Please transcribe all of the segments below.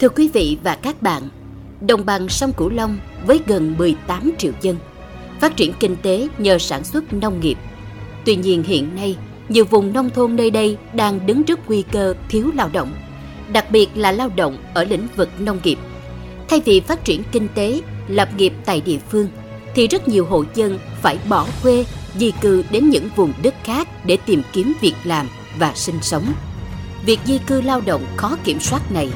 Thưa quý vị và các bạn, đồng bằng sông Cửu Long với gần 18 triệu dân, phát triển kinh tế nhờ sản xuất nông nghiệp. Tuy nhiên hiện nay, nhiều vùng nông thôn nơi đây đang đứng trước nguy cơ thiếu lao động, đặc biệt là lao động ở lĩnh vực nông nghiệp. Thay vì phát triển kinh tế, lập nghiệp tại địa phương, thì rất nhiều hộ dân phải bỏ quê, di cư đến những vùng đất khác để tìm kiếm việc làm và sinh sống. Việc di cư lao động khó kiểm soát này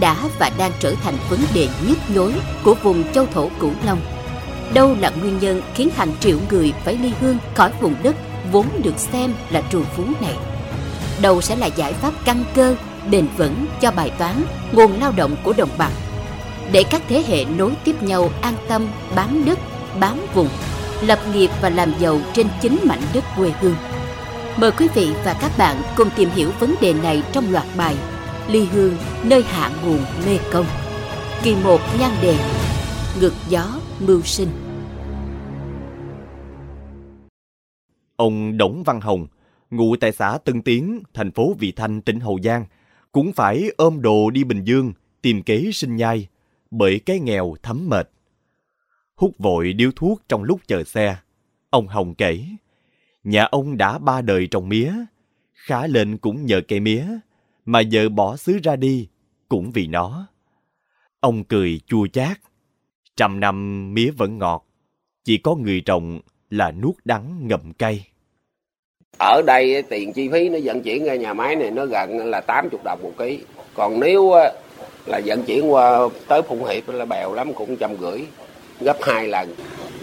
đã và đang trở thành vấn đề nhức nhối của vùng châu thổ Cửu Long. Đâu là nguyên nhân khiến hàng triệu người phải ly hương khỏi vùng đất vốn được xem là trù phú này? Đâu sẽ là giải pháp căn cơ, bền vững cho bài toán nguồn lao động của đồng bằng? Để các thế hệ nối tiếp nhau an tâm bám đất, bám vùng, lập nghiệp và làm giàu trên chính mảnh đất quê hương. Mời quý vị và các bạn cùng tìm hiểu vấn đề này trong loạt bài ly hương, nơi hạ nguồn mê công. Kỳ một nhan đề ngược gió mưu sinh. Ông Đổng Văn Hồng, ngụ tại xã Tân Tiến, thành phố Vị Thanh, tỉnh Hậu Giang, cũng phải ôm đồ đi Bình Dương tìm kế sinh nhai, bởi cái nghèo thấm mệt. Hút vội điếu thuốc trong lúc chờ xe, ông Hồng kể, nhà ông đã ba đời trồng mía, khá lên cũng nhờ cây mía mà vợ bỏ xứ ra đi cũng vì nó. Ông cười chua chát. Trăm năm mía vẫn ngọt, chỉ có người trồng là nuốt đắng ngậm cay. Ở đây eh, tiền chi phí nó vận chuyển ra nhà máy này nó gần là 80 đồng một ký. Còn nếu eh, là vận chuyển qua tới Phụng Hiệp là bèo lắm cũng trăm rưỡi, gấp hai lần.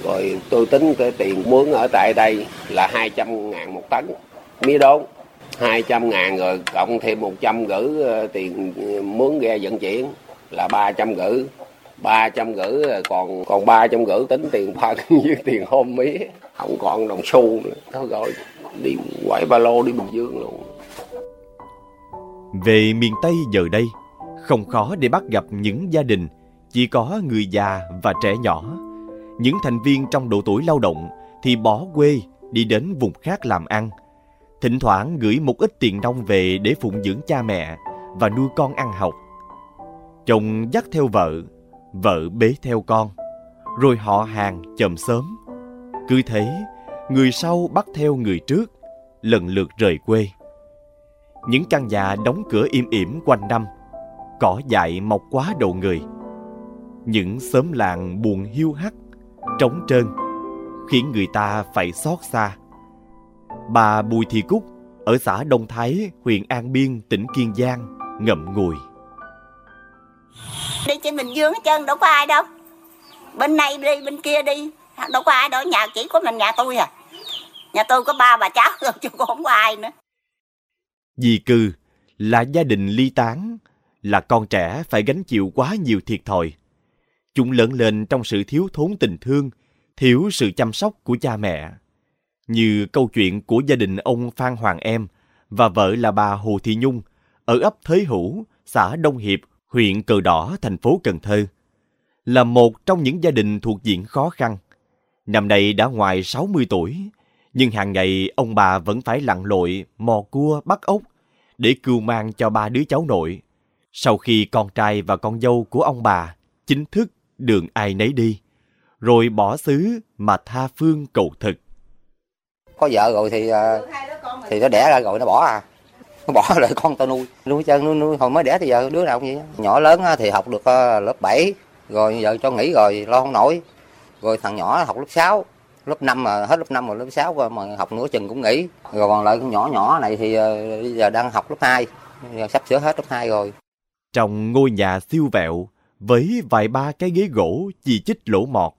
Rồi tôi tính cái tiền mướn ở tại đây là 200 ngàn một tấn mía đốn 200 ngàn rồi, cộng thêm 100 gửi ờ, tiền ờ, mướn ghe vận chuyển là 300 gửi. 300 gửi ờ, còn còn 300 gửi tính tiền phân với tiền hôm mía. Không còn đồng xu nữa. Thôi rồi, đi quẩy ba lô đi Bình Dương luôn. Về miền Tây giờ đây, không khó để bắt gặp những gia đình chỉ có người già và trẻ nhỏ. Những thành viên trong độ tuổi lao động thì bỏ quê đi đến vùng khác làm ăn thỉnh thoảng gửi một ít tiền nông về để phụng dưỡng cha mẹ và nuôi con ăn học. Chồng dắt theo vợ, vợ bế theo con, rồi họ hàng chậm sớm. Cứ thế, người sau bắt theo người trước, lần lượt rời quê. Những căn nhà đóng cửa im ỉm quanh năm, cỏ dại mọc quá đầu người. Những xóm làng buồn hiu hắt, trống trơn, khiến người ta phải xót xa Bà Bùi Thị Cúc ở xã Đông Thái, huyện An Biên, tỉnh Kiên Giang ngậm ngùi. Đi trên Bình Dương hết trơn đâu có ai đâu. Bên này đi, bên kia đi, đâu có ai đâu, nhà chỉ có mình nhà tôi à. Nhà tôi có ba bà cháu rồi chứ không có ai nữa. Di cư là gia đình ly tán, là con trẻ phải gánh chịu quá nhiều thiệt thòi. Chúng lớn lên trong sự thiếu thốn tình thương, thiếu sự chăm sóc của cha mẹ như câu chuyện của gia đình ông Phan Hoàng Em và vợ là bà Hồ Thị Nhung ở ấp Thới Hữu, xã Đông Hiệp, huyện Cờ Đỏ, thành phố Cần Thơ. Là một trong những gia đình thuộc diện khó khăn. Năm nay đã ngoài 60 tuổi, nhưng hàng ngày ông bà vẫn phải lặn lội, mò cua, bắt ốc để cưu mang cho ba đứa cháu nội. Sau khi con trai và con dâu của ông bà chính thức đường ai nấy đi, rồi bỏ xứ mà tha phương cầu thực có vợ rồi thì ờ, thì nó đẻ ra. rồi nó bỏ à nó bỏ lại con tao nuôi. Nuôi chân nuôi, nuôi. Hồi mới đẻ thì giờ đứa nào cũng vậy nhỏ lớn thì học được ờ, lớp 7 rồi giờ cho nghỉ rồi lo không nổi. Rồi thằng nhỏ học lớp 6 lớp 5 mà hết lớp 5 rồi lớp 6 rồi mà học nửa chừng cũng nghỉ. Rồi còn lại con nhỏ nhỏ này thì ờ, bây giờ đang học lớp 2 giờ sắp sửa hết lớp 2 rồi. Trong ngôi nhà siêu vẹo với vài ba cái ghế gỗ chỉ chích lỗ mọt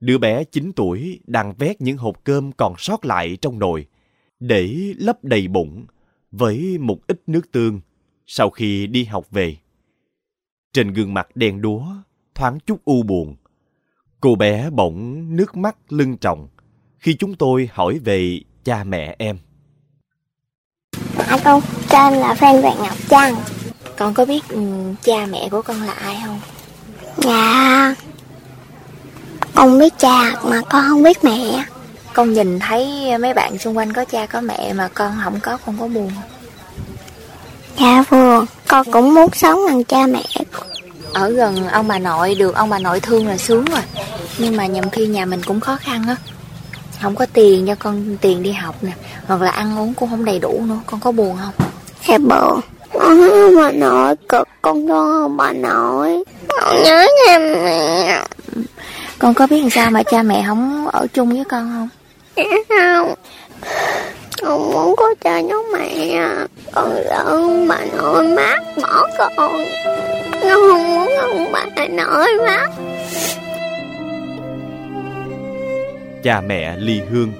Đứa bé 9 tuổi đang vét những hộp cơm còn sót lại trong nồi để lấp đầy bụng với một ít nước tương sau khi đi học về. Trên gương mặt đen đúa, thoáng chút u buồn. Cô bé bỗng nước mắt lưng tròng khi chúng tôi hỏi về cha mẹ em. Dạ con, cha em là Phan Vạn Ngọc Trăng. Con có biết um, cha mẹ của con là ai không? Dạ, con biết cha mà con không biết mẹ. Con nhìn thấy mấy bạn xung quanh có cha có mẹ mà con không có con có buồn. Dạ vừa, con cũng muốn sống gần cha mẹ. Ở gần ông bà nội được ông bà nội thương là sướng rồi. Nhưng mà nhầm khi nhà mình cũng khó khăn á. Không có tiền cho con tiền đi học nè Hoặc là ăn uống cũng không đầy đủ nữa Con có buồn không? Dạ buồn thấy ông bà nội cực Con thương ông bà nội. Con nhớ cha mẹ Con có biết làm sao mà cha mẹ không ở chung với con không? Không. Con muốn có cha giống mẹ. Con sợ ông bà nội mát bỏ con. Con không muốn ông bà nội mát Cha mẹ ly hương,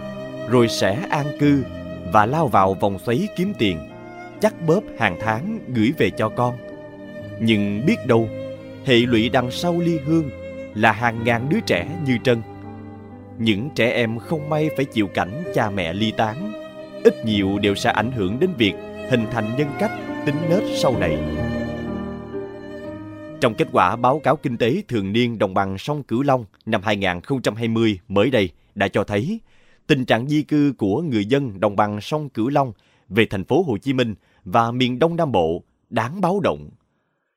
rồi sẽ an cư và lao vào vòng xoáy kiếm tiền, chắc bóp hàng tháng gửi về cho con. Nhưng biết đâu, hệ lụy đằng sau ly hương là hàng ngàn đứa trẻ như Trân. Những trẻ em không may phải chịu cảnh cha mẹ ly tán, ít nhiều đều sẽ ảnh hưởng đến việc hình thành nhân cách, tính nết sau này. Trong kết quả báo cáo kinh tế thường niên đồng bằng sông Cửu Long năm 2020 mới đây đã cho thấy tình trạng di cư của người dân đồng bằng sông Cửu Long về thành phố Hồ Chí Minh và miền Đông Nam Bộ đáng báo động.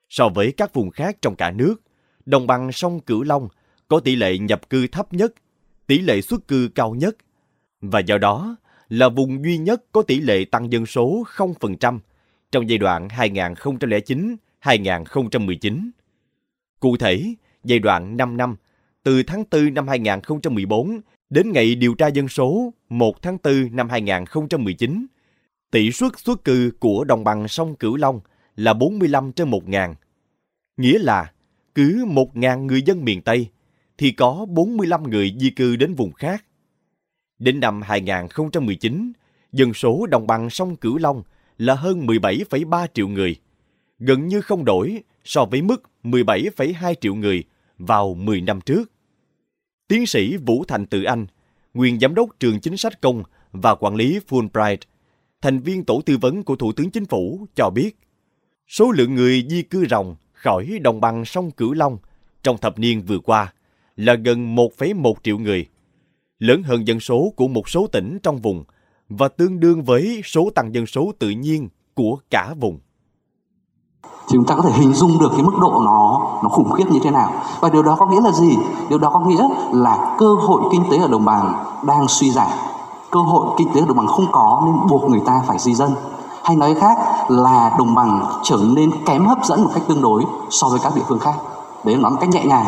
So với các vùng khác trong cả nước, đồng bằng sông Cửu Long có tỷ lệ nhập cư thấp nhất, tỷ lệ xuất cư cao nhất và do đó là vùng duy nhất có tỷ lệ tăng dân số 0% trong giai đoạn 2009-2019. Cụ thể, giai đoạn 5 năm, từ tháng 4 năm 2014 đến ngày điều tra dân số 1 tháng 4 năm 2019, tỷ suất xuất cư của đồng bằng sông Cửu Long là 45 trên 1 ngàn. Nghĩa là cứ 1 ngàn người dân miền Tây thì có 45 người di cư đến vùng khác. Đến năm 2019, dân số đồng bằng sông Cửu Long là hơn 17,3 triệu người, gần như không đổi so với mức 17,2 triệu người vào 10 năm trước. Tiến sĩ Vũ Thành Tự Anh, nguyên giám đốc trường chính sách công và quản lý Fulbright, thành viên tổ tư vấn của Thủ tướng Chính phủ cho biết, số lượng người di cư ròng khỏi đồng bằng sông Cửu Long trong thập niên vừa qua là gần 1,1 triệu người, lớn hơn dân số của một số tỉnh trong vùng và tương đương với số tăng dân số tự nhiên của cả vùng. Thì chúng ta có thể hình dung được cái mức độ nó nó khủng khiếp như thế nào. Và điều đó có nghĩa là gì? Điều đó có nghĩa là cơ hội kinh tế ở đồng bằng đang suy giảm. Cơ hội kinh tế ở đồng bằng không có nên buộc người ta phải di dân hay nói khác là đồng bằng trở nên kém hấp dẫn một cách tương đối so với các địa phương khác. Đấy là nói một cách nhẹ nhàng.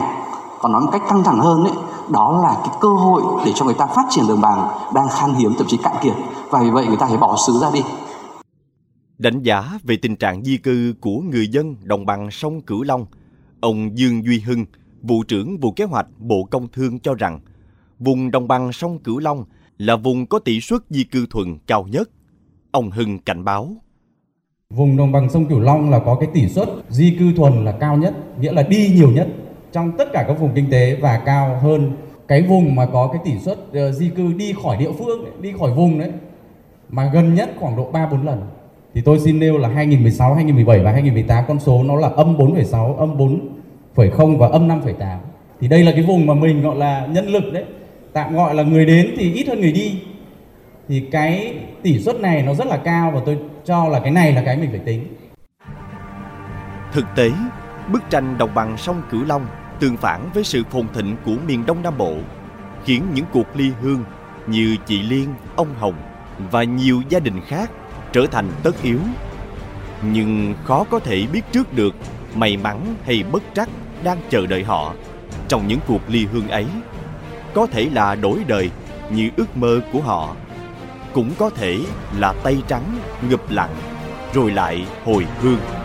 Còn nói một cách căng thẳng hơn ấy đó là cái cơ hội để cho người ta phát triển đồng bằng đang khan hiếm thậm chí cạn kiệt. Và vì vậy người ta phải bỏ xứ ra đi. Đánh giá về tình trạng di cư của người dân đồng bằng sông Cửu Long, ông Dương Duy Hưng, vụ trưởng vụ kế hoạch Bộ Công Thương cho rằng, vùng đồng bằng sông Cửu Long là vùng có tỷ suất di cư thuần cao nhất. Ông Hưng cảnh báo. Vùng đồng bằng sông Cửu Long là có cái tỷ suất di cư thuần là cao nhất, nghĩa là đi nhiều nhất trong tất cả các vùng kinh tế và cao hơn cái vùng mà có cái tỷ suất ờ, di cư đi khỏi địa phương, đi khỏi vùng đấy mà gần nhất khoảng độ 3 4 lần thì tôi xin nêu là 2016, 2017 và 2018 con số nó là âm 4,6, âm 4,0 và âm 5,8. Thì đây là cái vùng mà mình gọi là nhân lực đấy. Tạm gọi là người đến thì ít hơn người đi. Thì cái tỷ suất này nó rất là cao và tôi cho là cái này là cái mình phải tính. Thực tế, bức tranh đồng bằng sông Cửu Long tương phản với sự phồn thịnh của miền Đông Nam Bộ, khiến những cuộc ly hương như chị Liên, ông Hồng và nhiều gia đình khác trở thành tất yếu. Nhưng khó có thể biết trước được may mắn hay bất trắc đang chờ đợi họ trong những cuộc ly hương ấy. Có thể là đổi đời như ước mơ của họ cũng có thể là tay trắng ngập lặng rồi lại hồi hương.